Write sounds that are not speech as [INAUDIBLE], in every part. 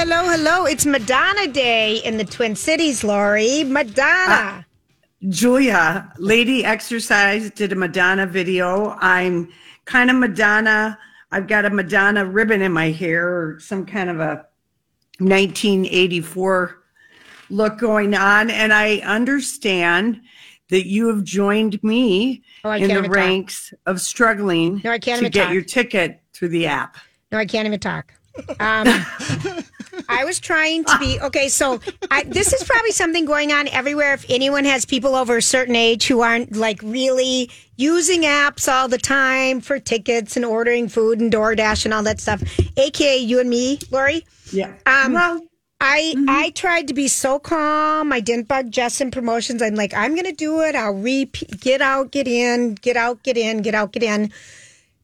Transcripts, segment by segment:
hello, hello. It's Madonna Day in the Twin Cities, Lori. Madonna. Julia, Lady Exercise did a Madonna video. I'm kind of Madonna. I've got a Madonna ribbon in my hair or some kind of a 1984 look going on. And I understand that you have joined me Oh, in the even talk. ranks of struggling No, I can't to get talk. your ticket through the app. No, I can't even talk. [LAUGHS] Um, I was trying to be [LAUGHS] okay. So I, this is probably something going on everywhere. If anyone has people over a certain age who aren't like really using apps all the time for tickets and ordering food and DoorDash and all that stuff, aka you and me, Lori. Yeah. Um, well, I I tried to be so calm. I didn't bug Jess in promotions. I'm like, I'm gonna do it. I'll repeat, get out, get in, get out, get in, get out, get in.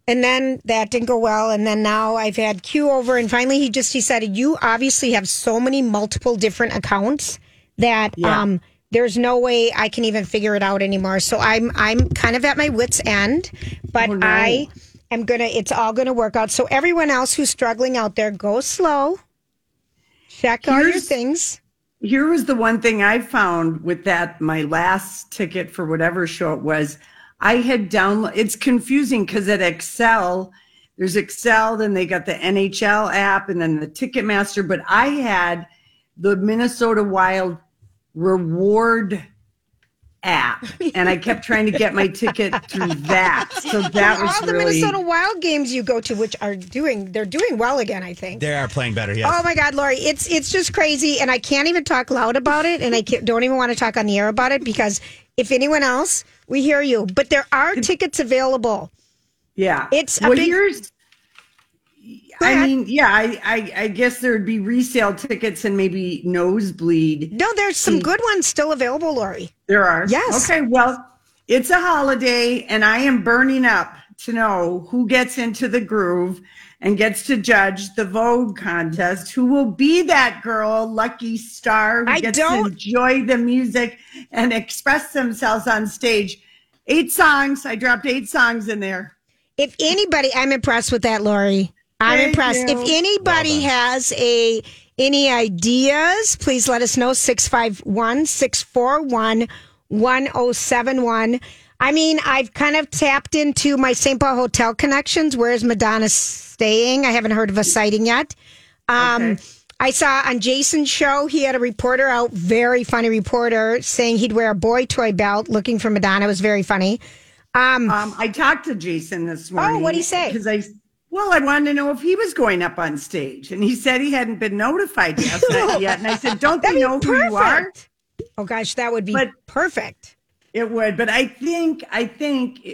And then that didn't go well. And then now I've had Q over, and finally he just decided you obviously have so many multiple different accounts that Yeah. um there's no way I can even figure it out anymore. So I'm I'm kind of at my wits end, but Oh, no. I am gonna. It's all gonna work out. So everyone else who's struggling out there, go slow. Check all your things. Here was the one thing I found with that my last ticket for whatever show it was. I had download. It's confusing because at Xcel, there's Xcel, then they got the NHL app, and then the Ticketmaster. But I had the Minnesota Wild reward app, [LAUGHS] and I kept trying to get my ticket through that. So [LAUGHS] that was all the really Minnesota Wild games you go to, which are doing, they're doing well again. I think. They are playing better, yes. Oh my God, Lori, it's it's just crazy, and I can't even talk loud about it, and I can't, don't even want to talk on the air about it because if anyone else, we hear you. But there are tickets available. Yeah. It's a well, big- here's I mean, yeah, I, I I guess there'd be resale tickets and maybe nosebleed. No, there's some good ones still available, Lori. There are. Yes. Okay, well, it's a holiday and I am burning up to know who gets into the groove and gets to judge the Vogue contest. Who will be that girl, lucky star who I gets don't- to enjoy the music and express themselves on stage? Eight songs. I dropped eight songs in there. If anybody, I'm impressed with that, Lori. I'm Thank impressed. you. If anybody has a any ideas, please let us know 651 641 1071. I mean, I've kind of tapped into my St. Paul hotel connections. Where's Madonna staying? I haven't heard of a sighting yet. Um, Okay. I saw on Jason's show, he had a reporter out, very funny reporter, saying he'd wear a boy toy belt looking for Madonna. It was very funny. Um, I talked to Jason this morning. Oh, what'd he say? Because I, well, I wanted to know if he was going up on stage, and he said he hadn't been notified yet. [LAUGHS] yet. And I said, "Don't they know who you are?" Oh gosh, that would be But- perfect. It would, but I think, I think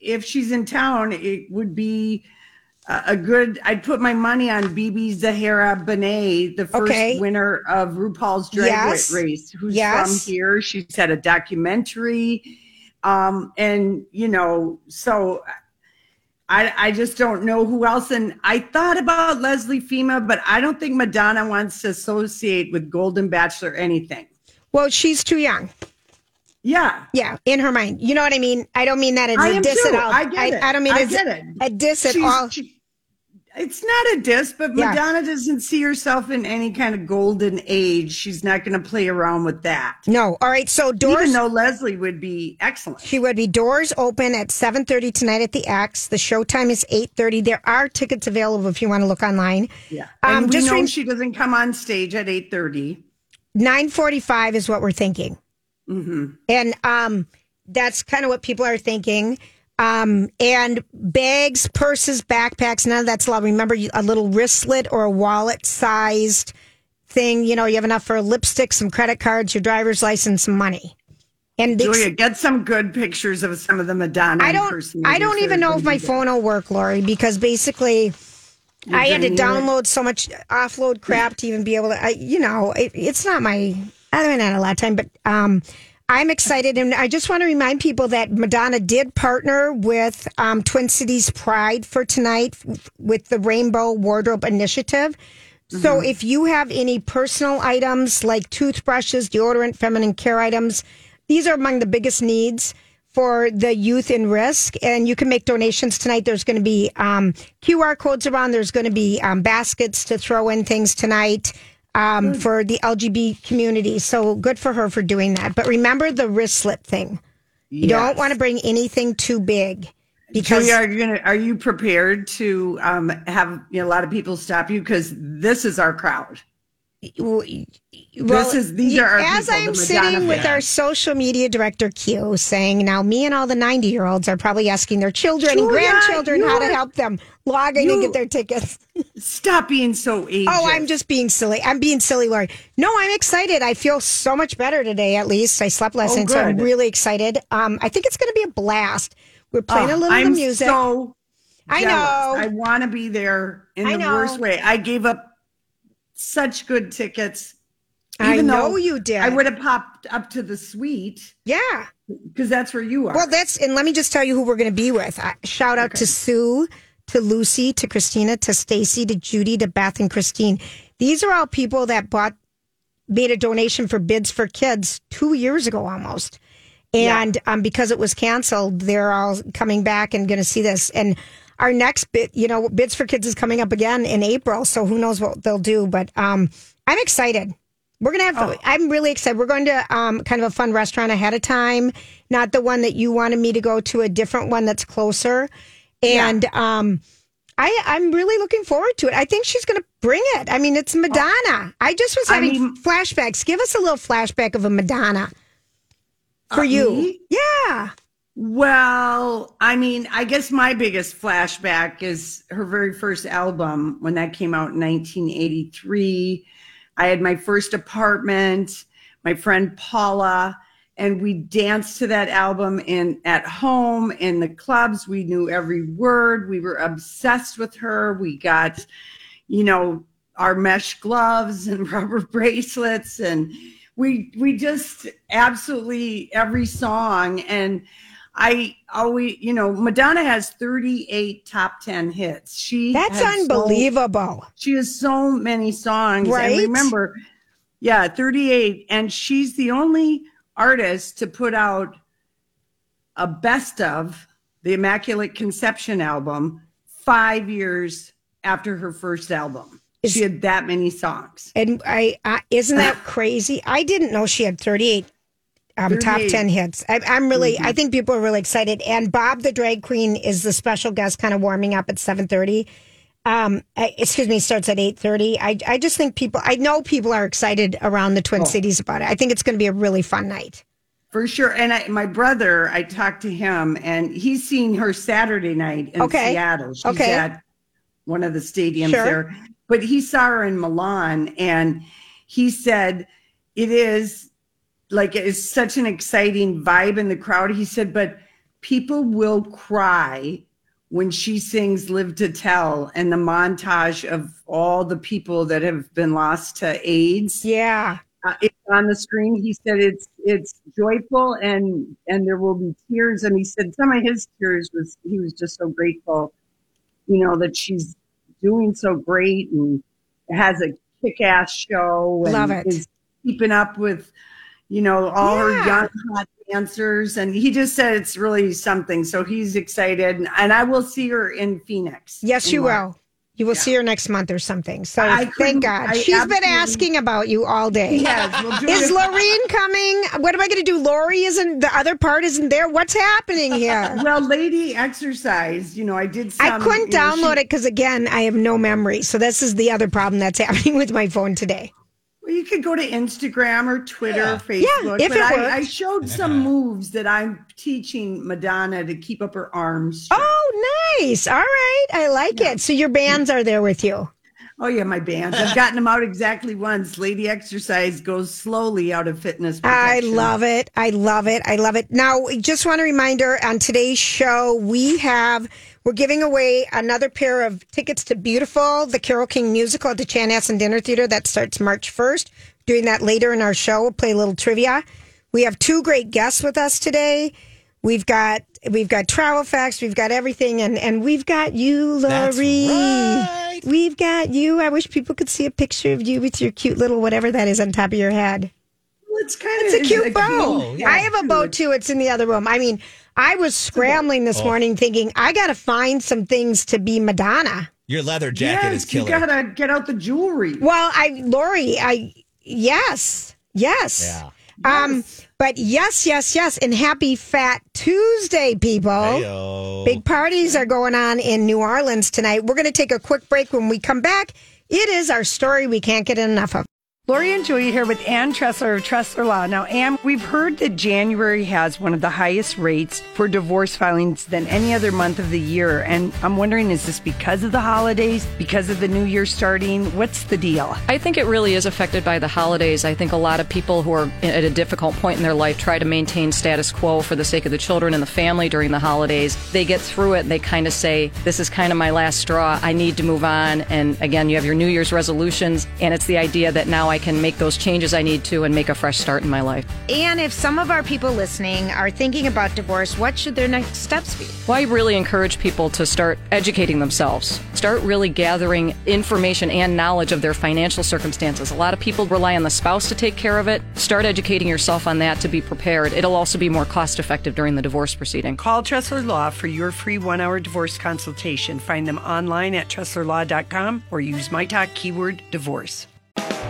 if she's in town, it would be a a good. I'd put my money on BeBe Zahara Benet, the first Okay. winner of RuPaul's Drag Yes. Race, who's Yes. from here. She's had a documentary, um, and you know, so I, I just don't know who else. And I thought about Leslie Fhima, but I don't think Madonna wants to associate with Golden Bachelor or anything. Well, she's too young. Yeah. Yeah, in her mind. You know what I mean? I don't mean that as I a am diss too. at all. I get it. I don't mean I as get it. a diss at She's- all. she- it's not a diss, but Yeah. Madonna doesn't see herself in any kind of golden age. She's not going to play around with that. No. All right. So doors. Even though Leslie would be excellent. she would be doors open at 7.30 tonight at the X. The showtime is 8.30. There are tickets available if you want to look online. Yeah. Um, And we just know rem- she doesn't come on stage at 8.30. 9.45 is what we're thinking. Mm-hmm. And um, that's kind of what people are thinking. Um, and bags, purses, backpacks, none of that's allowed. Remember, a little wristlet or a wallet sized thing. You know, you have enough for a lipstick, some credit cards, your driver's license, some money. And the, Julia, get some good pictures of some of the Madonna I don't, I don't even know if my phone will work, Lori, because basically I had to doing it. download so much offload crap to even be able to. I, you know, it, it's not my. I haven't had a lot of time, but um, I'm excited, and I just want to remind people that Madonna did partner with um, Twin Cities Pride for tonight with the Rainbow Wardrobe Initiative. So Mm-hmm. if you have any personal items like toothbrushes, deodorant, feminine care items, these are among the biggest needs for the youth in risk, and you can make donations tonight. There's going to be um, QR codes around. There's going to be um, baskets to throw in things tonight um, for the LGB community. So good for her for doing that. But remember the wrist slip thing. You don't want to bring anything too big because Julia, are you gonna are you prepared to um, have you know, a lot of people stop you because this is our crowd. Well, is- these are as people, I'm sitting with our social media director Q saying now me and all the 90 year olds are probably asking their children and grandchildren how to help them log in and get their tickets. [LAUGHS] Stop being so ageist. Oh, I'm just being silly. I'm being silly, Lori. No, I'm excited. I feel so much better today. At least I slept last Oh, night, so I'm really excited. Um, I think it's going to be a blast. We're playing Oh, a little of I'm the music. So I know. I want to be there in I the know. worst way. I gave up such good tickets. I even know though you did. I would have popped up to the suite yeah. because that's where you are. Well, that's and let me just tell you who we're going to be with. Uh, shout out to Sue, to Lucy, to Christina, to Stacy, to Judy, to Beth, and Christine. These are all people that bought made a donation for Bids for Kids two years ago almost. And um, because it was canceled, they're all coming back and going to see this. And our next bit, you know, Bids for Kids is coming up again in April. So who knows what they'll do. But um, I'm excited. We're going to have, I'm really excited. We're going to um, kind of a fun restaurant ahead of time, not the one that you wanted me to go to, a different one that's closer. And um, I, I'm really looking forward to it. I think she's going to bring it. I mean, it's Madonna. I just was I having mean- flashbacks. Give us a little flashback of a Madonna for Uh, you. me? Yeah. Well, I mean, I guess my biggest flashback is her very first album when that came out in 1983. I had my first apartment, my friend Paula, and we danced to that album in at home in the clubs. We knew every word. We were obsessed with her. We got, you know, our mesh gloves and [LAUGHS] rubber bracelets and we we just absolutely every song and I always, you know, Madonna has 38 top 10 hits. She That's has so- unbelievable. she has so many songs. Right? And remember, yeah, 38. And she's the only artist to put out a best of the Immaculate Conception album five years after her first album. Is- she had that many songs. And I, I isn't that [LAUGHS] crazy? I didn't know she had 38 um, top 10 hits. I, I'm really, Mm-hmm. I think people are really excited. And Bob the drag queen is the special guest kind of warming up at 730. Um, I, excuse me, starts at 830. I, I just think people, I know people are excited around the Oh. Twin Cities about it. I think it's going to be a really fun night. For sure. And I, my brother, I talked to him and he's seen her Saturday night in Okay. Seattle. She's Okay. at one of the stadiums Sure. there. But he saw her in Milan and he said it is like it's such an exciting vibe in the crowd. He said, but people will cry when she sings Live to Tell and the montage of all the people that have been lost to AIDS Yeah. uh, it's on the screen. He said it's it's joyful and and there will be tears. And he said some of his tears was he was just so grateful, you know, that she's doing so great and has a kick-ass show and Love it. is keeping up with you know all her Yeah. young hot dancers. And he just said it's really something. So he's excited, and, and I will see her in Phoenix. Yes, in you March. will. You will see her next month or something. So I thank God. I She's been asking about you all day. Yes, well, [LAUGHS] Is Lorene coming? What am I going to do? Lori isn't, the other part isn't there. What's happening here? [LAUGHS] Well, lady exercise, you know, I did some. I couldn't you know, download she- it because, again, I have no memory. So this is the other problem that's [LAUGHS] happening with my phone today. Well, you could go to Instagram or Twitter, Yeah. or Facebook. if but it I, worked. I showed some [LAUGHS] moves that I'm teaching Madonna to keep up her arms. straight. Oh, nice. All right. I like it. So your bands are there with you. Oh yeah, my bands. I've gotten them out exactly once. Lady exercise goes slowly out of fitness. I love it. I love it. I love it. Now, just want a reminder on today's show, we have, we're giving away another pair of tickets to Beautiful, the Carole King musical at the Chanhassen Dinner Theater. That starts March 1st. Doing that later in our show. We'll play a little trivia. We have two great guests with us today. We've got we've got travel facts, we've got everything, and and we've got you, Lori. right. We've got you. I wish people could see a picture of you with your cute little whatever that is on top of your head. It's kind It's a cute bow. Oh, yeah. I have a bow too. It's in the other room. I mean, I was scrambling Oh. this morning thinking I got to find some things to be Madonna. Your leather jacket is Yes, you gotta get out the jewelry. Well, I, Lori, I, yes, yes. Yeah. Um, but yes, yes, yes. And happy Fat Tuesday, people. Heyo. Big parties are going on in New Orleans tonight. We're going to take a quick break. When we come back, it is our story we can't get enough of. Lori and Julia here with Ann Tressler of Tressler Law. Now, Ann, we've heard that January has one of the highest rates for divorce filings than any other month of the year. And I'm wondering, is this because of the holidays, because of the new year starting? What's the deal? I think it really is affected by the holidays. I think a lot of people who are at a difficult point in their life try to maintain status quo for the sake of the children and the family during the holidays. They get through it and they kind of say, This is kind of my last straw. I need to move on. And again, you have your New Year's resolutions, and it's the idea that now I can make those changes I need to and make a fresh start in my life. And if some of our people listening are thinking about divorce, what should their next steps be? Well, I really encourage people to start educating themselves. Start really gathering information and knowledge of their financial circumstances. A lot of people rely on the spouse to take care of it. Start educating yourself on that to be prepared. It'll also be more cost effective during the divorce proceeding. Call Tressler Law for your free one hour divorce consultation. Find them online at TresslerLaw.com or use my talk keyword divorce.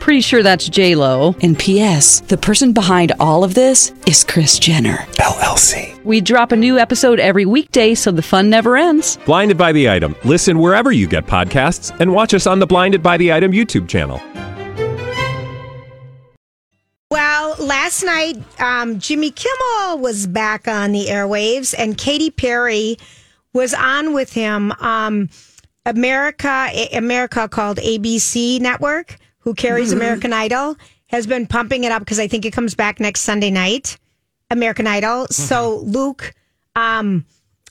Pretty sure that's J Lo. And P.S. The person behind all of this is Kris Jenner. LLC. We drop a new episode every weekday, so the fun never ends. Blinded by the item. Listen wherever you get podcasts, and watch us on the Blinded by the Item YouTube channel. Well, last night, um, Jimmy Kimmel was back on the airwaves, and Katy Perry was on with him. Um, America, America called ABC Network, who carries American Idol, has been pumping it up because I think it comes back next Sunday night. American Idol. So Luke, um,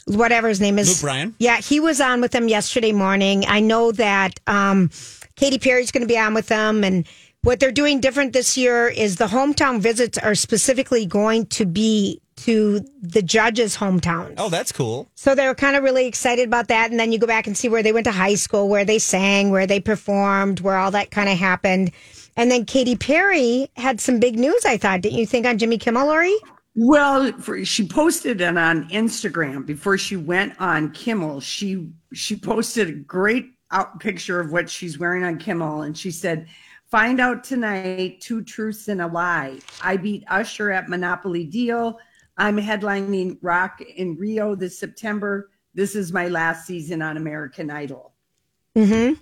whatever his name is, Luke Bryan? Yeah, he was on with them yesterday morning. I know that um, Katy Perry's going to be on with them, and what they're doing different this year is the hometown visits are specifically going to be to the judges' hometowns. Oh, that's cool. So they were kind of really excited about that. And then you go back and see where they went to high school, where they sang, where they performed, where all that kind of happened. And then Katy Perry had some big news, I thought. Didn't you think on Jimmy Kimmel, Lori? Well, for, she posted it on Instagram before she went on Kimmel. She she posted a great out picture of what she's wearing on Kimmel, and she said, "Find out tonight two truths and a lie. I beat Usher at Monopoly Deal. I'm headlining Rock in Rio this September. This is my last season on American Idol." Mm-hmm.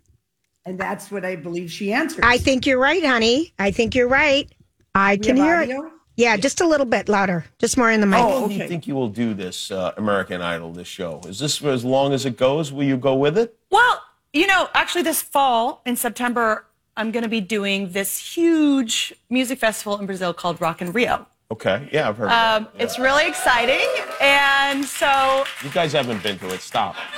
And that's what I believe she answered. I think you're right, honey. I think you're right. I can hear it. Yeah, just a little bit louder, just more in the mic. Oh, How long do okay. you think you will do this uh, American Idol, this show? Is this for as long as it goes? Will you go with it? Well, you know, actually, this fall in September, I'm going to be doing this huge music festival in Brazil called Rock in Rio. Okay, yeah, I've heard. Um. Yeah. It's really exciting, and so You guys haven't been to it. Stop. [LAUGHS]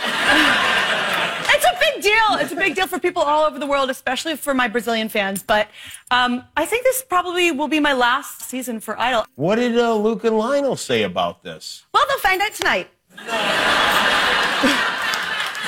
it's a big deal. It's a big deal for people all over the world, especially for my Brazilian fans. But um, I think this probably will be my last season for Idol. What did uh, Luke and Lionel say about this? Well, they'll find out tonight. [LAUGHS]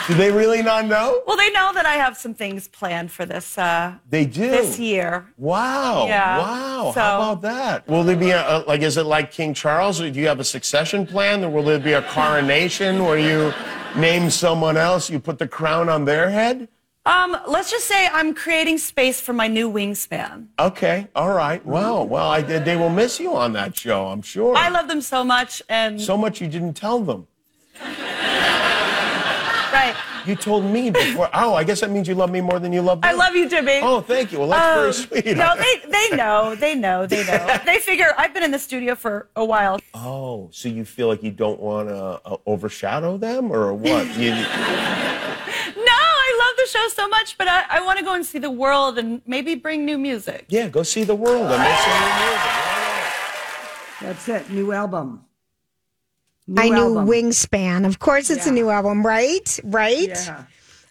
Do they really not know? Well, they know that I have some things planned for this uh, They do. this year. Wow. Yeah, Wow. so- How about that? Will there be a, a like? Is it like King Charles? Or do you have a succession plan? Or will there be a coronation where you name someone else? You put the crown on their head? Um, let's just say I'm creating space for my new wingspan. Okay. All right. Wow. Well, I. They will miss you on that show. I'm sure. I love them so much, and so much you didn't tell them. Right. You told me before. Oh, I guess that means you love me more than you love me. I love you, Jimmy. Oh, thank you. Well, that's very Um, sweet. No, they they know, they know, they know. [LAUGHS] they figure I've been in the studio for a while. Oh, so you feel like you don't want to uh, overshadow them, or what? [LAUGHS] You, No, I love the show so much, but I, I want to go and see the world and maybe bring new music. yeah, go see the world and make some new music. That's it. New album. New I knew album. Wingspan. Of course, it's a new album, right? Right. Yeah.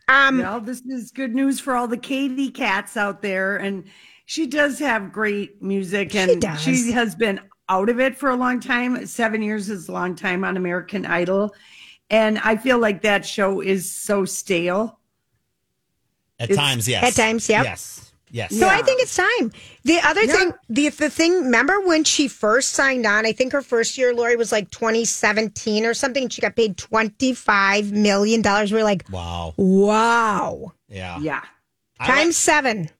Um, well, this is good news for all the Katy Cats out there. And she does have great music and does. she has been out of it for a long time. Seven years is a long time on American Idol. And I feel like that show is so stale. At It's- times, yes. At times, yep. Yes. Yes. So I think it's time. The other Yeah. thing, the the thing, remember when she first signed on? I think her first year, Lori, was like 2017 or something. and She got paid 25 million dollars. We're like, Wow. wow, Yeah. Yeah. Times like, seven.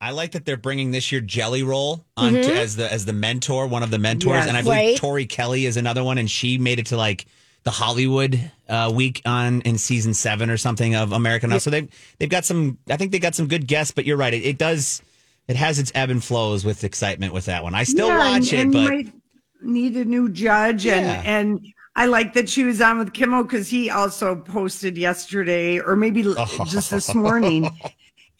I like that they're bringing this year Jelly Roll on to, mm-hmm. as the as the mentor, one of the mentors, Yes. and I believe Right. Tori Kelly is another one, and she made it to like the Hollywood uh, week on in season seven or something of American Idol. So they they've got some. I think they got some good guests, but you're right. It, it does. It has its ebb and flows with excitement with that one. I still Yeah, watch and, it, and but might need a new judge and Yeah. and I like that she was on with Kimmel because he also posted yesterday or maybe l- [LAUGHS] just this morning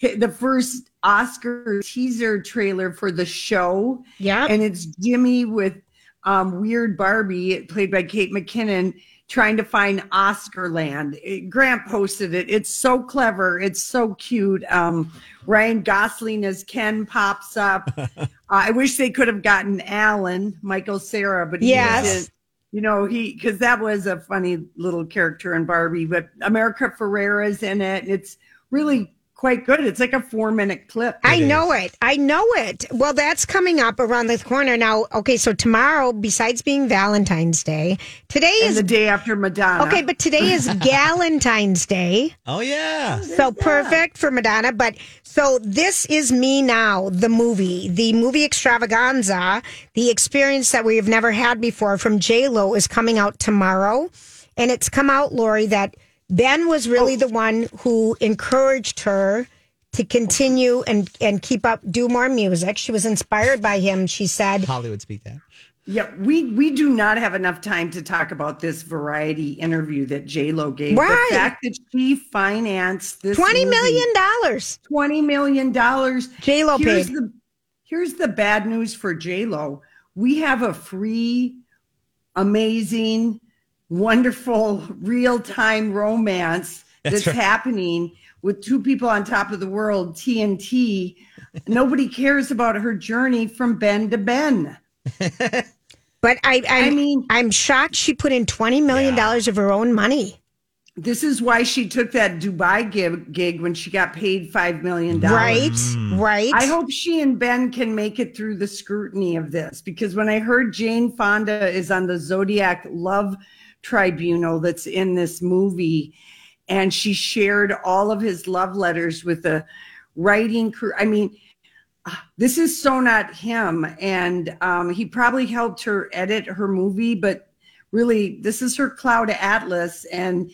the first Oscar teaser trailer for the show. Yeah, and it's Jimmy with um, Weird Barbie, played by Kate McKinnon, trying to find Oscar land. It- Grant posted it. It's so clever. It's so cute. Um, Ryan Gosling as Ken pops up. Uh, [LAUGHS] I wish they could have gotten Alan, Michael Cera, but he Yes. was in- you know, he because that was a funny little character in Barbie, but America Ferrera's in it. It's really quite good. It's like a four minute clip. I know it. I know it. Well, that's coming up around the corner now. Okay, so tomorrow, besides being Valentine's Day, today And is the day after Madonna. okay, but today is [LAUGHS] Galentine's Day. oh yeah, So perfect for Madonna. But so this is me now, the movie, the movie extravaganza, the experience that we have never had before from J Lo is coming out tomorrow, and it's come out, Lori, that Ben was really oh. the one who encouraged her to continue and and keep up, do more music. She was inspired by him. She said, Hollywood speak that. Yeah, we we do not have enough time to talk about this variety interview that J Lo gave. Right. The fact that she financed this twenty movie, million dollars. twenty million dollars. J-Lo here's paid. The, here's the bad news for J Lo. We have a free, amazing, wonderful, real time romance That's that's, right. happening with two people on top of the world. TNT. Nobody cares about her journey from Ben to Ben. [LAUGHS] But I, I'm, I mean- I'm shocked she put in twenty million dollars of her own money. This is why she took that Dubai gig, gig when she got paid five million dollars. Right, dollars. right. I hope she and Ben can make it through the scrutiny of this because when I heard Jane Fonda is on the Zodiac Love Tribunal that's in this movie, and she shared all of his love letters with the writing crew. I mean, ah, this is so not him. And um, he probably helped her edit her movie, but really, this is her Cloud Atlas. And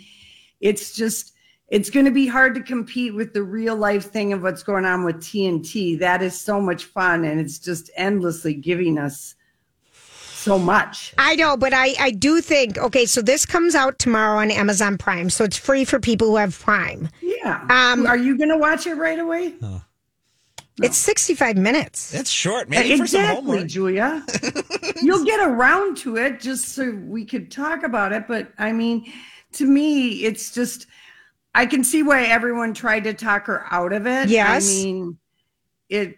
it's just, it's going to be hard to compete with the real life thing of what's going on with TNT. That is so much fun. And it's just endlessly giving us so much. I know, but I, I do think okay. So this comes out tomorrow on Amazon Prime, so it's free for people who have Prime. Yeah. Um, Are you going to watch it right away? It's sixty five minutes. That's short, maybe for some exactly. Julia. [LAUGHS] You'll get around to it just so we could talk about it. But I mean, to me, it's just I can see why everyone tried to talk her out of it. Yes. I mean, it.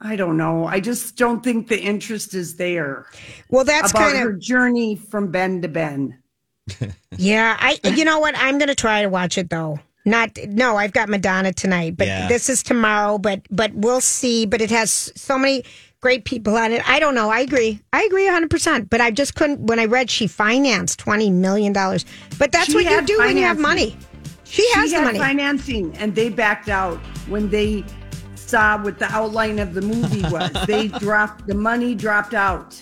I don't know. I just don't think the interest is there Well, that's about kind her of journey from Ben to Ben. [LAUGHS] yeah. I you know what? I'm going to try to watch it though. Not no, I've got Madonna tonight, but Yeah. this is tomorrow. But but we'll see. But it has so many great people on it. I don't know. I agree. I agree 100. percent But I just couldn't when I read she financed twenty million dollars. But that's She what you had do when you have money. She has she the had money. financing, and they backed out when they saw what the outline of the movie was. [LAUGHS] they dropped the money, dropped out.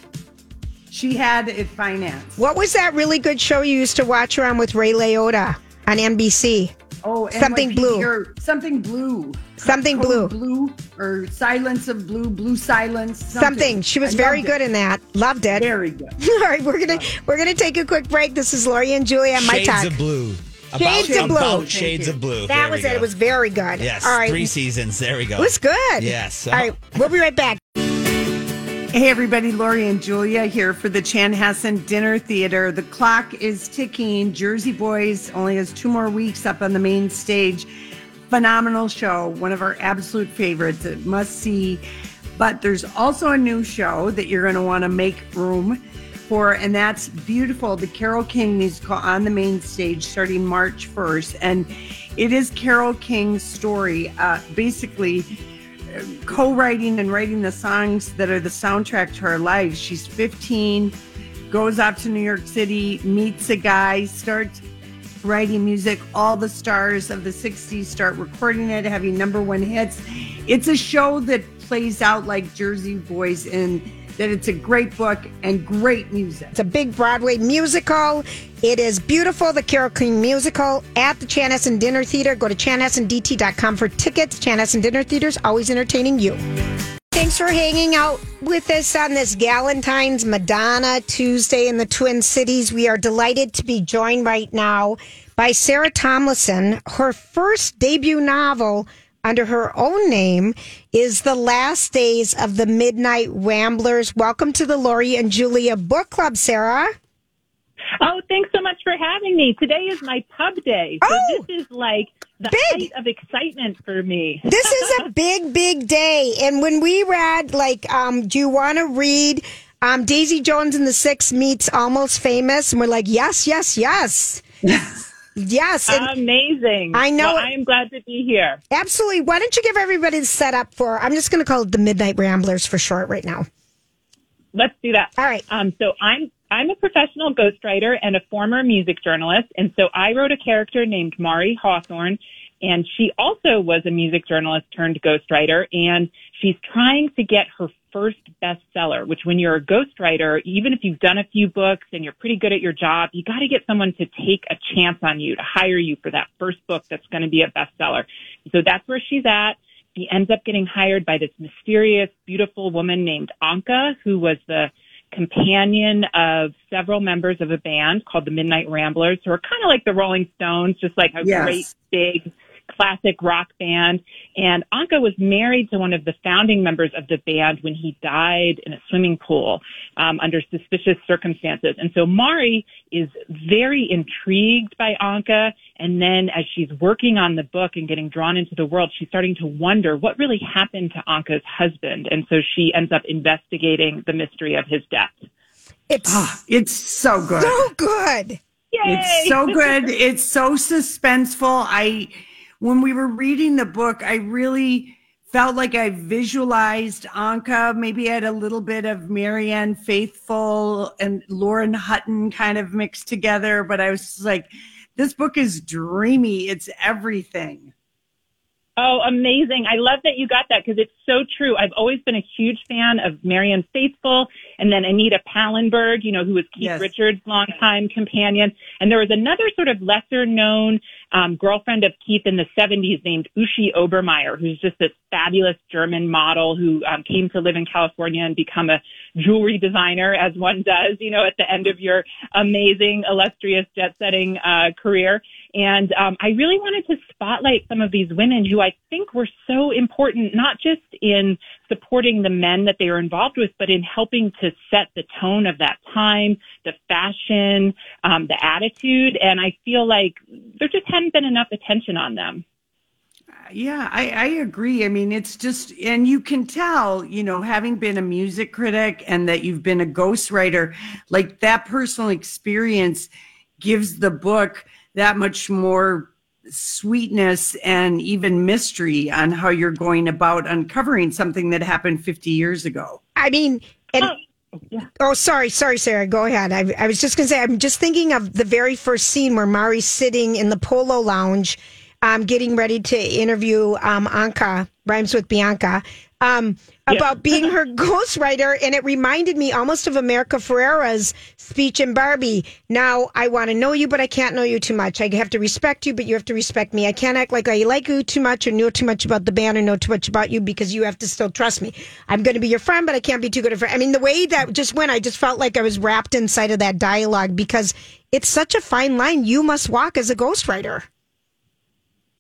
She had it financed. What was that really good show you used to watch her on with Ray Liotta? on NBC. Oh, Something NYPD blue. or something blue. Something Code blue. blue or silence of blue, blue silence. Something. She was I very good it. in that. Loved it. Very good. [LAUGHS] All right, we're gonna we're gonna take a quick break. This is Lori and Julia my Shades talk. of Blue. Shades about, of Blue. About Shades of Blue. That There was it. go. It was very good. Yes, All right. three seasons. There we go. It was good. Yes. All right, we'll be right back. Hey, everybody, Lori and Julia here for the Chanhassen Dinner Theater. The clock is ticking. Jersey Boys only has two more weeks up on the main stage. Phenomenal show, one of our absolute favorites. It must see. But there's also a new show that you're going to want to make room for, and that's beautiful. The Carole King musical on the main stage starting March 1st. And it is Carole King's story. Uh, basically, co-writing and writing the songs that are the soundtrack to her life. She's 15, goes out to New York City, meets a guy, starts writing music. All the stars of the 60s start recording it, having number one hits. It's a show that plays out like Jersey Boys in that it's a great book and great music. It's a big Broadway musical. It is beautiful, the Carole King musical at the Chanhassen Dinner Theater. Go to chanhassendt.com for tickets. Chanhassen Dinner Theater's always entertaining you. Thanks for hanging out with us on this Galentine's Madonna Tuesday in the Twin Cities. We are delighted to be joined right now by Sarah Tomlinson. Her first debut novel under her own name is The Last Days of the Midnight Ramblers. Welcome to the Lori and Julia Book Club, Sarah. Oh, thanks so much for having me. Today is my pub day. So Oh! this is like the Big. height of excitement for me. [LAUGHS] This is a big, big day. And when we read, like, um, do you want to read um, Daisy Jones and the Six meets Almost Famous? And we're like, yes, yes, yes. [LAUGHS] yes. Amazing. I know Well, I am glad to be here. absolutely. Why don't you give everybody the setup for, I'm just going to call it the Midnight Ramblers for short right now. Let's do that. All right. Um, so I'm I'm a professional ghostwriter and a former music journalist, and so I wrote a character named Mari Hawthorne, and she also was a music journalist turned ghostwriter, and she's trying to get her first bestseller. Which, when you're a ghostwriter, even if you've done a few books and you're pretty good at your job, you got to get someone to take a chance on you to hire you for that first book that's going to be a bestseller. So that's where she's at. She ends up getting hired by this mysterious, beautiful woman named Anka, who was the companion of several members of a band called the Midnight Ramblers, who are kind of like the Rolling Stones, just like a Yes. great big classic rock band. And Anka was married to one of the founding members of the band when he died in a swimming pool um, under suspicious circumstances. And so Mari is very intrigued by Anka. And then as she's working on the book and getting drawn into the world, she's starting to wonder what really happened to Anka's husband. And so she ends up investigating the mystery of his death. It's Ah, it's so good. so good. Yay! It's so good. [LAUGHS] It's so suspenseful. I, when we were reading the book, I really felt like I visualized Anka. Maybe I had a little bit of Marianne Faithfull and Lauren Hutton kind of mixed together, but I was just like, this book is dreamy. It's everything. Oh, amazing. I love that you got that because it's so true. I've always been a huge fan of Marianne Faithfull and then Anita Pallenberg, you know, who was Keith Yes. Richards' longtime companion. And there was another sort of lesser known um, girlfriend of Keith in the 70s named Uschi Obermaier, who's just this fabulous German model who um, came to live in California and become a jewelry designer, as one does, you know, at the end of your amazing, illustrious, jet-setting uh, career. And um, I really wanted to spotlight some of these women who I think were so important, not just in supporting the men that they were involved with, but in helping to set the tone of that time, the fashion, um, the attitude. And I feel like there just hadn't been enough attention on them. Yeah, I, I agree. I mean, it's just, and you can tell, you know, having been a music critic and that you've been a ghostwriter, like that personal experience gives the book that much more sweetness and even mystery on how you're going about uncovering something that happened 50 years ago. I mean, and Oh, yeah. oh, sorry, sorry, Sarah. Go ahead. I, I was just going to say, I'm just thinking of the very first scene where Mari's sitting in the polo lounge um, getting ready to interview um, Anka, rhymes with Bianca, um, about being her [LAUGHS] ghostwriter. And it reminded me almost of America Ferrera's speech in Barbie. Now, I want to know you, but I can't know you too much. I have to respect you, but you have to respect me. I can't act like I like you too much or know too much about the band or know too much about you because you have to still trust me. I'm going to be your friend, but I can't be too good a friend. I mean, the way that just went, I just felt like I was wrapped inside of that dialogue because it's such a fine line you must walk as a ghostwriter.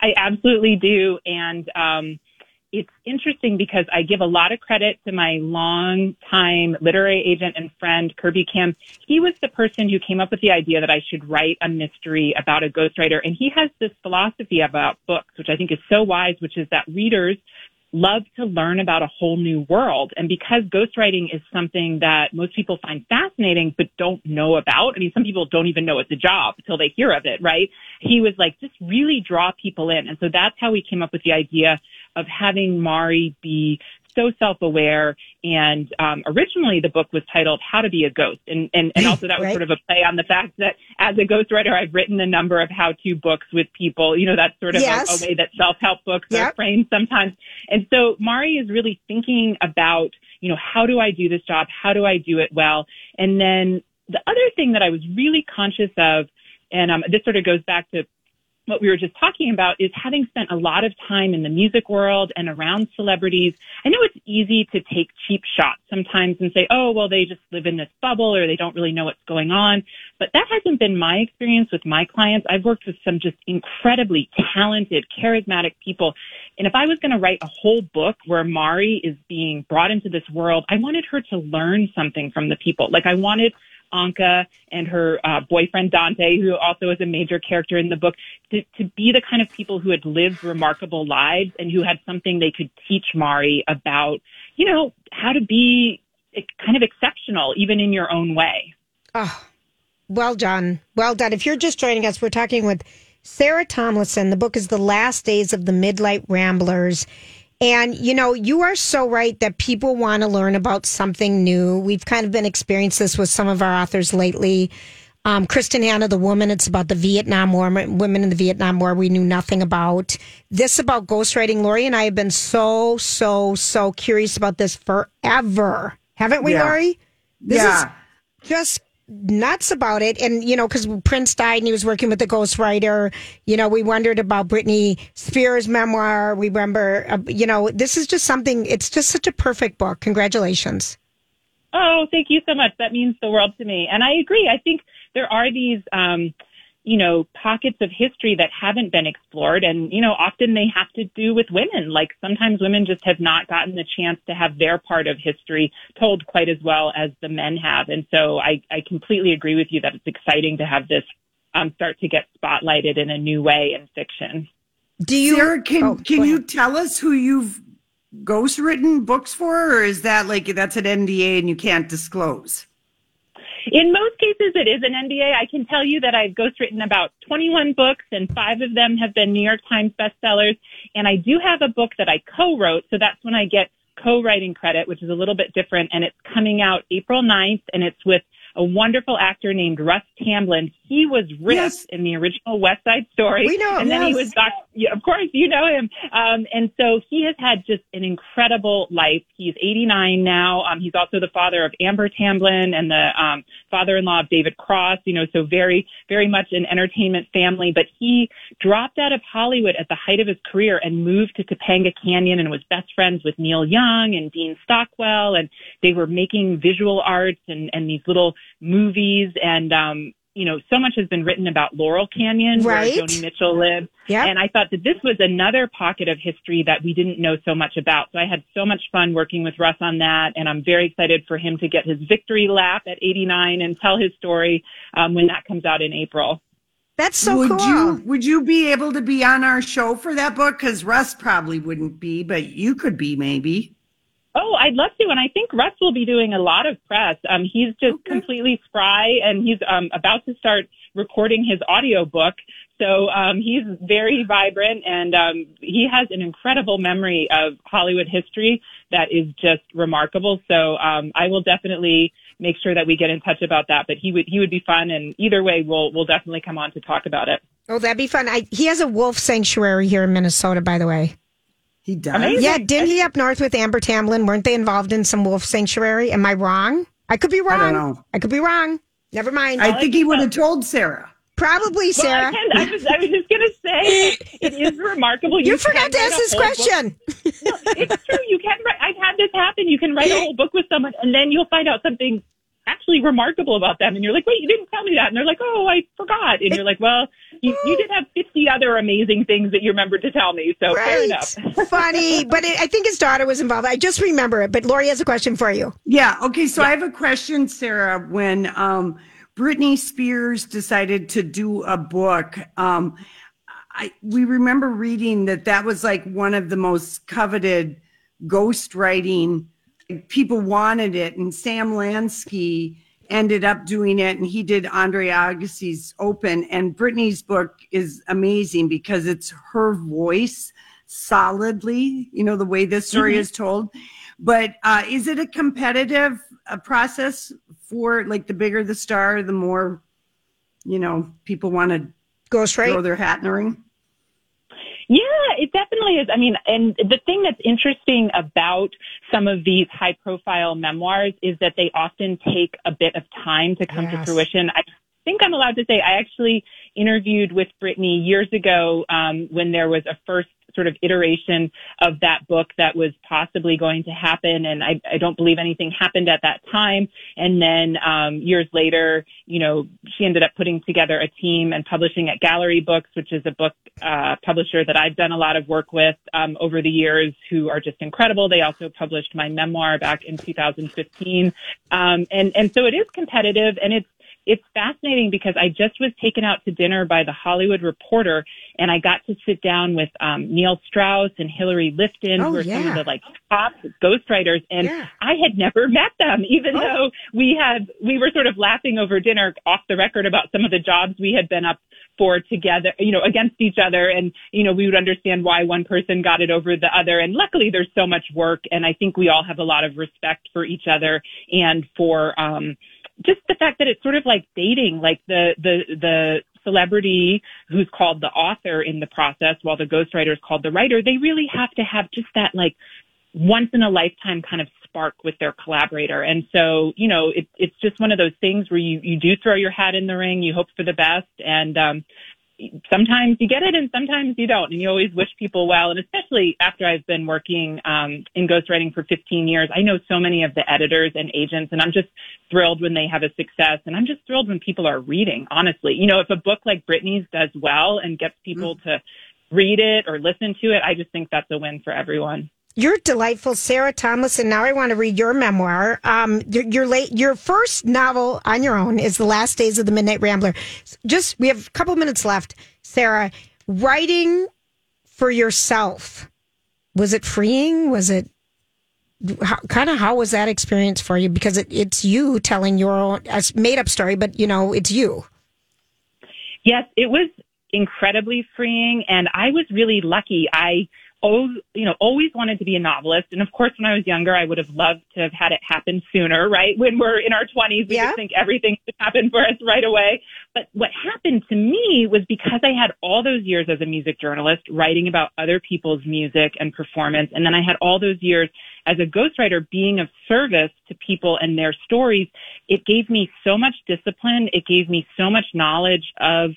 I absolutely do. And um, it's interesting because I give a lot of credit to my long-time literary agent and friend, Kirby Kim. He was the person who came up with the idea that I should write a mystery about a ghostwriter. And he has this philosophy about books, which I think is so wise, which is that readers love to learn about a whole new world. And because ghostwriting is something that most people find fascinating but don't know about, I mean, some people don't even know it's a job until they hear of it, right? He was like, just really draw people in. And so that's how we came up with the idea of having Mari be so self-aware. And um, originally, the book was titled "How to Be a Ghost," and and, and also that was Right. sort of a play on the fact that as a ghostwriter, I've written a number of how-to books with people. You know, that's sort of a- Yes. a, way that self-help books are framed sometimes. And so Mari is really thinking about, you know, how do I do this job? How do I do it well? And then the other thing that I was really conscious of, and um, this sort of goes back to what we were just talking about is having spent a lot of time in the music world and around celebrities. I know it's easy to take cheap shots sometimes and say, oh, well, they just live in this bubble or they don't really know what's going on. But that hasn't been my experience with my clients. I've worked with some just incredibly talented, charismatic people. And if I was going to write a whole book where Mari is being brought into this world, I wanted her to learn something from the people. Like I wanted Anka and her uh, boyfriend Dante, who also is a major character in the book, to, to be the kind of people who had lived remarkable lives and who had something they could teach Mari about, you know, how to be eh, kind of exceptional, even in your own way. Oh, well done. Well done. If you're just joining us, we're talking with Sarah Tomlinson. The book is The Last Days of the Midnight Ramblers. And, you know, you are so right that people want to learn about something new. We've kind of been experiencing this with some of our authors lately. Um, Kristin Hannah, the woman, it's about the Vietnam War, women in the Vietnam War we knew nothing about. This about ghostwriting. Lori and I have been so, so, so curious about this forever. Haven't we, Yeah. Lori? This Yeah. is just nuts about it. And, you know, because Prince died and he was working with the ghostwriter, you know, we wondered about Britney Spears' memoir. We remember, uh, you know, this is just something, it's just such a perfect book. Congratulations. Oh, thank you so much. That means the world to me. And I agree. I think there are these, um, you know, pockets of history that haven't been explored. And, you know, often they have to do with women. Like sometimes women just have not gotten the chance to have their part of history told quite as well as the men have. And so I, I completely agree with you that it's exciting to have this um, start to get spotlighted in a new way in fiction. Do you, Sarah, can Oh, can you tell us who you've ghost written books for, or is that like that's an NDA and you can't disclose? In most cases, it is an NDA. I can tell you that I've ghostwritten about 21 books, and five of them have been New York Times bestsellers. And I do have a book that I co-wrote, so that's when I get co-writing credit, which is a little bit different. And it's coming out April 9th, and it's with a wonderful actor named Russ Tamblyn. He was Rick Yes. in the original West Side Story. We know And then he was Doc, yeah, of course, you know him. Um, and so he has had just an incredible life. He's 89 now. Um, he's also the father of Amber Tamblyn and the um, father-in-law of David Cross. You know, so very, very much an entertainment family. But he dropped out of Hollywood at the height of his career and moved to Topanga Canyon and was best friends with Neil Young and Dean Stockwell, and they were making visual arts and and these little movies and. um you know, so much has been written about Laurel Canyon, Right. where Joni Mitchell lived. Yep. And I thought that this was another pocket of history that we didn't know so much about. So I had so much fun working with Russ on that. And I'm very excited for him to get his victory lap at 89 and tell his story um, when that comes out in April. That's so would cool. you would you be able to be on our show for that book? Because Russ probably wouldn't be, but you could be maybe. Oh, I'd love to. And I think Russ will be doing a lot of press. Um, he's just completely spry and he's um, about to start recording his audio book. So um, he's very vibrant and um, he has an incredible memory of Hollywood history that is just remarkable. So um, I will definitely make sure that we get in touch about that. But he would he would be fun, and either way, we'll we'll definitely come on to talk about it. Oh, that'd be fun. I, he has a wolf sanctuary here in Minnesota, by the way. He does. Amazing. Yeah, didn't he up north with Amber Tamblyn? Weren't they involved in some wolf sanctuary? Am I wrong? I could be wrong. I don't know. I could be wrong. Never mind. I think he would have told Sarah. Probably, Well, I, Sarah. I, was, I was just going to say it is remarkable. you can forgot to ask this question. No, it's true. You can write. I've had this happen. You can write a whole book with someone, and then you'll find out something actually remarkable about them, and you're like, "Wait, you didn't tell me that." And they're like, "Oh, I forgot." And you're like, "Well, you, you did have 50 other amazing things that you remembered to tell me." So fair Right. enough. [LAUGHS] Funny, but it, I think his daughter was involved. I just remember it. But Lori has a question for you. Yeah. Okay. So I have a question, Sarah. When um, Britney Spears decided to do a book, um, I we remember reading that that was like one of the most coveted ghostwriting. People wanted it, and Sam Lansky ended up doing it, and he did Andre Agassi's Open. And Britney's book is amazing because it's her voice solidly. You know the way this story Mhm. is told. But uh, is it a competitive uh, process for like the bigger the star, the more you know people want to ghostwrite, throw their hat in the ring? Yeah, it definitely is. I mean, and the thing that's interesting about some of these high profile memoirs is that they often take a bit of time to come to fruition. I think I'm allowed to say I actually interviewed with Britney years ago um, when there was a first sort of iteration of that book that was possibly going to happen. And I, I don't believe anything happened at that time. And then um, years later, you know, she ended up putting together a team and publishing at Gallery Books, which is a book uh, publisher that I've done a lot of work with um, over the years who are just incredible. They also published my memoir back in 2015. Um, and, and so it is competitive and it's, it's fascinating because I just was taken out to dinner by the Hollywood Reporter and I got to sit down with um, Neil Strauss and Hilary Liftin, Oh, who are some of the like top ghostwriters. And I had never [LAUGHS] met them, even though we had, we were sort of laughing over dinner off the record about some of the jobs we had been up for together, you know, against each other. And, you know, we would understand why one person got it over the other. And luckily there's so much work. And I think we all have a lot of respect for each other and for, um, just the fact that it's sort of like dating, like the, the, the celebrity who's called the author in the process while the ghostwriter is called the writer, they really have to have just that like once in a lifetime kind of spark with their collaborator. And so, you know, it, it's just one of those things where you, you do throw your hat in the ring, you hope for the best. And, um, sometimes you get it and sometimes you don't. And you always wish people well. And especially after I've been working, um, in ghostwriting for 15 years, I know so many of the editors and agents and I'm just thrilled when they have a success. And I'm just thrilled when people are reading, honestly. You know, if a book like Britney's does well and gets people to read it or listen to it, I just think that's a win for everyone. You're delightful, Sarah Thomas, And now I want to read your memoir. Um, your, your late, your first novel on your own is "The Last Days of the Midnight Rambler." Just we have a couple minutes left. Sarah, writing for yourself was it freeing? Was it kind of how was that experience for you? Because it, it's you telling your own made up story, but you know it's you. Yes, it was incredibly freeing and I was really lucky. I oh, you know, always wanted to be a novelist. And of course, when I was younger, I would have loved to have had it happen sooner, right? When we're in our twenties, we just think everything should happen for us right away. But what happened to me was because I had all those years as a music journalist writing about other people's music and performance. And then I had all those years as a ghostwriter being of service to people and their stories. It gave me so much discipline. It gave me so much knowledge of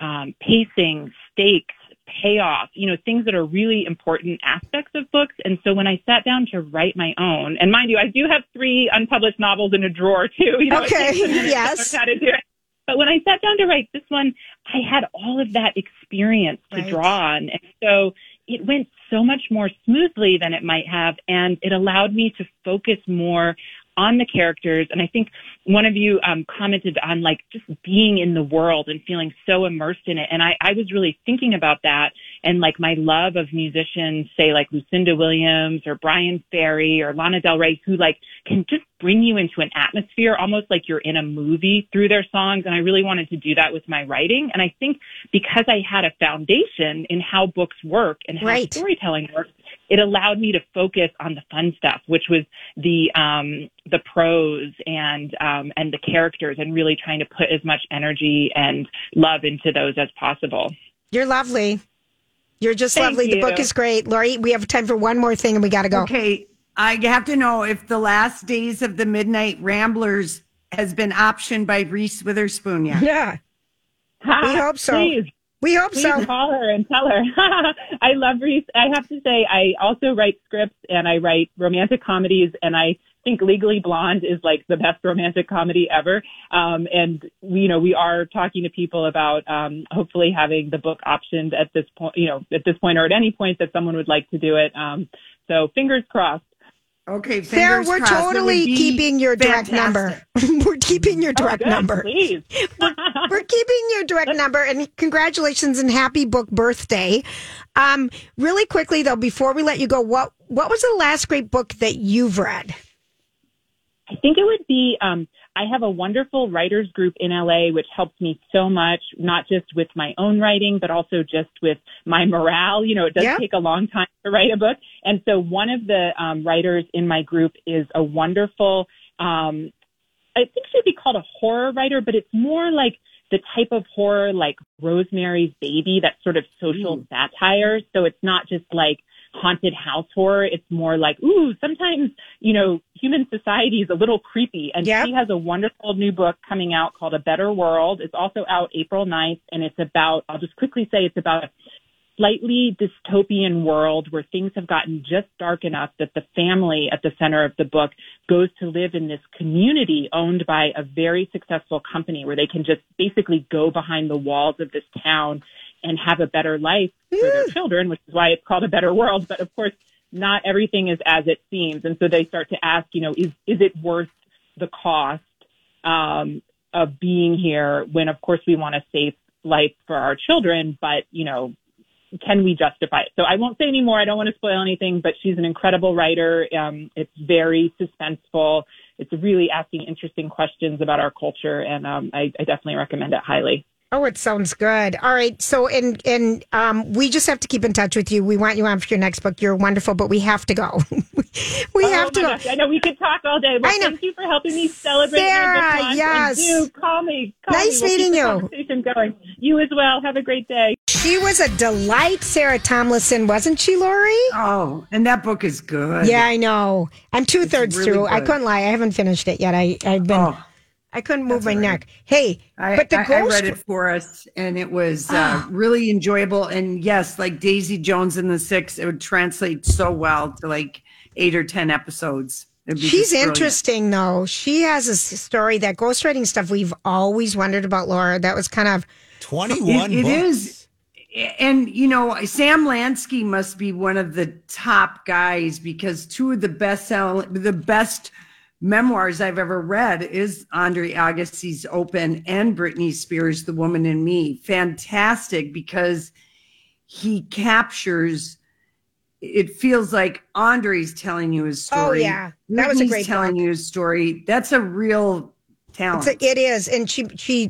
um, pacing, stakes, payoff, you know, things that are really important aspects of books. And so when I sat down to write my own, and mind you, I do have three unpublished novels in a drawer too. You know, Okay, takes a minute to yes. how to do it. But when I sat down to write this one, I had all of that experience to Right. draw on. And so it went so much more smoothly than it might have. And it allowed me to focus more on the characters. And I think one of you um, commented on like just being in the world and feeling so immersed in it. And I, I was really thinking about that and like my love of musicians, say like Lucinda Williams or Bryan Ferry or Lana Del Rey, who like can just bring you into an atmosphere almost like you're in a movie through their songs. And I really wanted to do that with my writing. And I think because I had a foundation in how books work and how Right. storytelling works, it allowed me to focus on the fun stuff, which was the um, the prose and um, and the characters, and really trying to put as much energy and love into those as possible. You're lovely. You're just Thank lovely. The book is great. Lori, we have time for one more thing and we got to go. Okay, I have to know if the last days of the Midnight Ramblers has been optioned by Reese Witherspoon yet. Yeah. We hope so. Please. We hope Please so. call her and tell her. [LAUGHS] I love Reese. I have to say, I also write scripts and I write romantic comedies, and I think Legally Blonde is like the best romantic comedy ever. Um, and we, you know, we are talking to people about um, hopefully having the book optioned at this point, you know, at this point or at any point that someone would like to do it. Um, so fingers crossed. Okay, Sarah, we're crossed. Totally keeping your direct fantastic. number. [LAUGHS] we're keeping your direct good, number. please. [LAUGHS] we're, we're keeping your direct number and congratulations and happy book birthday. Um, really quickly though, before we let you go, what what was the last great book that you've read? I think it would be, um, I have a wonderful writers group in LA, which helps me so much, not just with my own writing, but also just with my morale. You know, it does Yeah. take a long time to write a book. And so one of the um, writers in my group is a wonderful, um, I think she'd be called a horror writer, but it's more like the type of horror like Rosemary's Baby, that sort of social satire. So it's not just like haunted house horror. It's more like, ooh, sometimes, you know, human society is a little creepy. And Yep. she has a wonderful new book coming out called A Better World. It's also out April 9th. And it's about, I'll just quickly say it's about a slightly dystopian world where things have gotten just dark enough that the family at the center of the book goes to live in this community owned by a very successful company where they can just basically go behind the walls of this town and have a better life for their children, which is why it's called a better world. But of course, not everything is as it seems. And so they start to ask, you know, is, is it worth the cost, um, of being here when of course we want a safe life for our children, but you know, can we justify it? So I won't say any more. I don't want to spoil anything, but she's an incredible writer. Um, it's very suspenseful. It's really asking interesting questions about our culture, and um, I, I definitely recommend it highly. Oh, it sounds good. All right. So, and and um, we just have to keep in touch with you. We want you on for your next book. You're wonderful, but we have to go. [LAUGHS] we have oh to go. gosh, I know we could talk all day. Well, I know. Thank you for helping me celebrate Sarah, my book launch. yes. And do call me. Call Nice me. We'll keep meeting the you. Conversation going. You as well. Have a great day. She was a delight, Sarah Tomlinson, wasn't she, Lori? Oh, and that book is good. Yeah, I know. I'm two thirds really through. I couldn't lie. I haven't finished it yet. I I've been. Oh, I couldn't move my all right. neck. Hey, I, but the I, I read it for us, and it was uh, really enjoyable. And yes, like Daisy Jones and the Six, it would translate so well to like eight or ten episodes. She's interesting, though. She has a story that ghostwriting stuff we've always wondered about, Laura. That was kind of 21 It- it books. And you know, Sam Lansky must be one of the top guys because two of the best sell the best memoirs I've ever read is Andre Agassi's Open and Britney Spears' The Woman in Me. Fantastic because he captures it feels like Andre's telling you his story. Oh, story. yeah. That was a Britney's great telling book. you his story. That's a real talent. It's a, it is, and she she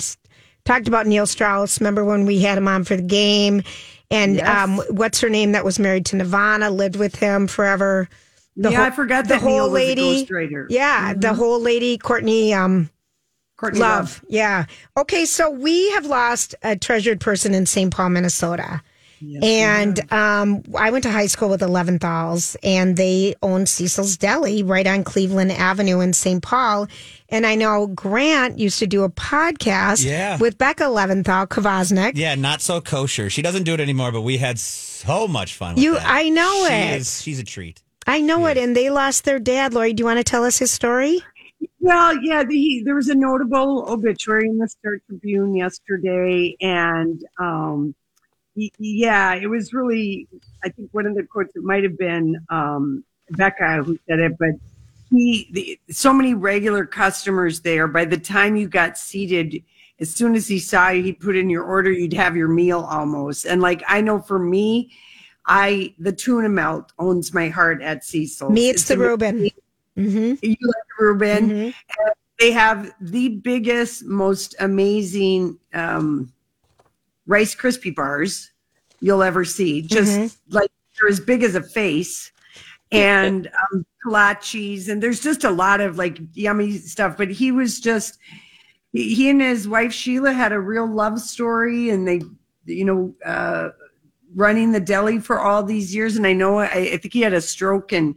talked about Neil Strauss. Remember when we had him on for the game, and Yes. um, what's her name that was married to Nirvana, lived with him forever. The yeah, whole- I forgot the that whole Neil lady. was a ghostwriter. Yeah, the whole lady, Courtney. Um, Courtney Love. Love. Yeah. Okay, so we have lost a treasured person in St. Paul, Minnesota. and um, I went to high school with Leventhals, and they own Cecil's Deli right on Cleveland Avenue in St. Paul. And I know Grant used to do a podcast Yeah. with Becca Leventhal Kvasnik. Yeah, not so kosher. She doesn't do it anymore, but we had so much fun with You- that. I know She it. is- she's a treat. I know it, and they lost their dad. Lori, do you want to tell us his story? Well, yeah, the, there was a notable obituary in the Star Tribune yesterday, and um, yeah, it was really. I think one of the quotes it might have been um, Becca who said it, but he, the, so many regular customers there. By the time you got seated, as soon as he saw you, he'd put in your order. You'd have your meal almost, and like I know for me. I the tuna melt owns my heart at Cecil's. Me, it's the a- Reuben. Mm-hmm. you like Reuben. And They have the biggest, most amazing um, Rice Krispie bars you'll ever see. Just Mm-hmm. like they're as big as a face, and um, kolaches, and there's just a lot of like yummy stuff. But he was just he, he and his wife Sheila had a real love story, and they, you know, uh, running the deli for all these years. And I know I, I think he had a stroke in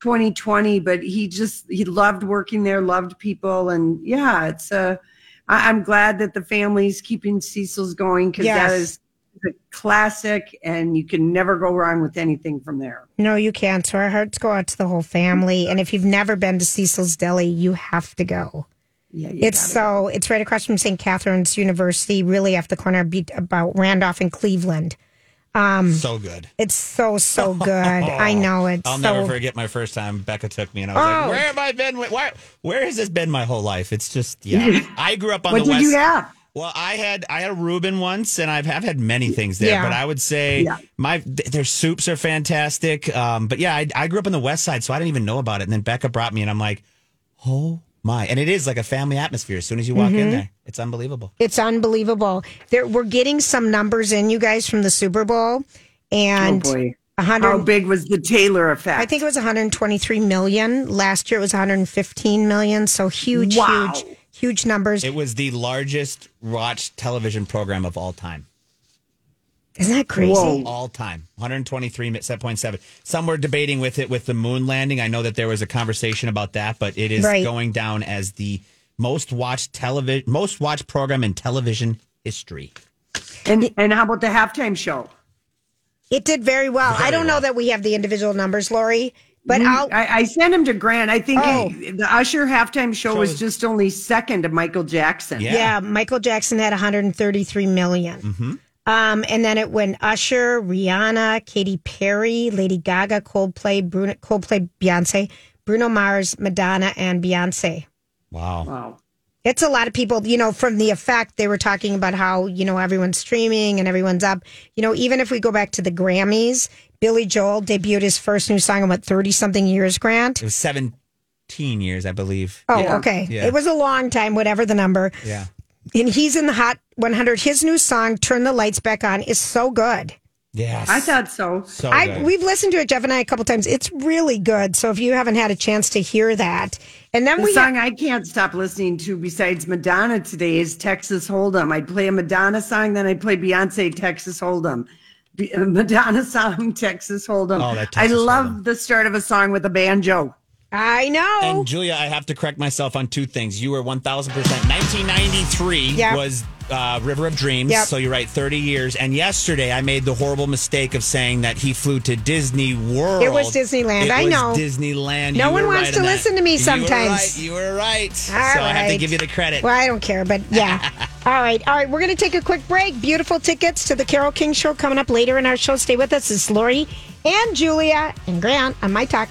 2020, but he just he loved working there, loved people, and yeah, it's a. I, I'm glad that the family's keeping Cecil's going because Yes. that is a classic, and you can never go wrong with anything from there. No, you can't. So our hearts go out to the whole family. Mm-hmm. And if you've never been to Cecil's Deli, you have to go. Yeah, It's so it's right across from St. Catherine's University, really off the corner beat about Randolph and Cleveland. Um, So good. it's so so [LAUGHS] good. I know it. I'll so. never forget my first time Becca took me, and I was Oh. like, "Where have I been? Where, where has this been my whole life?" It's just, yeah. [LAUGHS] I grew up on What the did west. you have? Well, I had I had a Reuben once, and I've have had many things there. Yeah. But I would say Yeah. my th- their soups are fantastic. Um, but yeah, I, I grew up on the west side, so I didn't even know about it. And then Becca brought me, and I'm like, oh my! And it is like a family atmosphere. As soon as you walk Mm-hmm. in there, it's unbelievable. It's unbelievable. There, we're getting some numbers in, you guys, from the Super Bowl, and oh boy, how hundred. big was the Taylor effect? I think it was 123 million. Last year it was 115 million. So huge, Wow. huge, huge numbers. It was the largest watched television program of all time. Isn't that crazy? Whoa. all time 123.7 some were debating with it with the moon landing i know that there was a conversation about that but it is Right. going down as the most watched television most watched program in television history and and how about the halftime show? It did very well. I don't know that we have the individual numbers, Lori, but I'll. I, I sent him to Grant. I think Oh. he- the Usher halftime show was Shows- just only second to Michael Jackson. Yeah. yeah. Michael Jackson had 133 million. Mm-hmm. Um, and then it went Usher, Rihanna, Katy Perry, Lady Gaga, Coldplay, Bruno, Coldplay, Beyonce, Bruno Mars, Madonna, and Beyonce. wow Wow. It's a lot of people, you know, from the effect, they were talking about how, you know, everyone's streaming and everyone's up. You know, even if we go back to the Grammys, Billy Joel debuted his first new song in what, 30 something years, Grant? it was 17 years i believe Oh, Yeah. okay. Yeah. It was a long time, whatever the number. yeah And he's in the Hot 100. His new song, Turn the Lights Back On, is so good. yes I thought so. so I good. We've listened to it, Jeff and I, a couple times. It's really good. So if you haven't had a chance to hear that. And then The we song I can't stop listening to besides Madonna today is Texas Hold'em. I'd play a Madonna song, then I'd play Beyonce Texas Hold'em. [LAUGHS] Madonna song, Texas Hold'em. Oh, that I love Hold'em. the start of a song with a banjo. I know. and Julia, I have to correct myself on two things. You were 1000%. 1993 Yep. was uh, River of Dreams. Yep. So you're right, 30 years. And yesterday I made the horrible mistake of saying that he flew to Disney World. It was Disneyland. It I was know. Disneyland. No You one wants right to listen to me You were sometimes. right. You were right. So I have to give you the credit. Well, I don't care, but yeah. [LAUGHS] all right. All right. We're going to take a quick break. Beautiful tickets to the Carole King show coming up later in our show. Stay with us. It's Lori and Julia and Grant on My Talk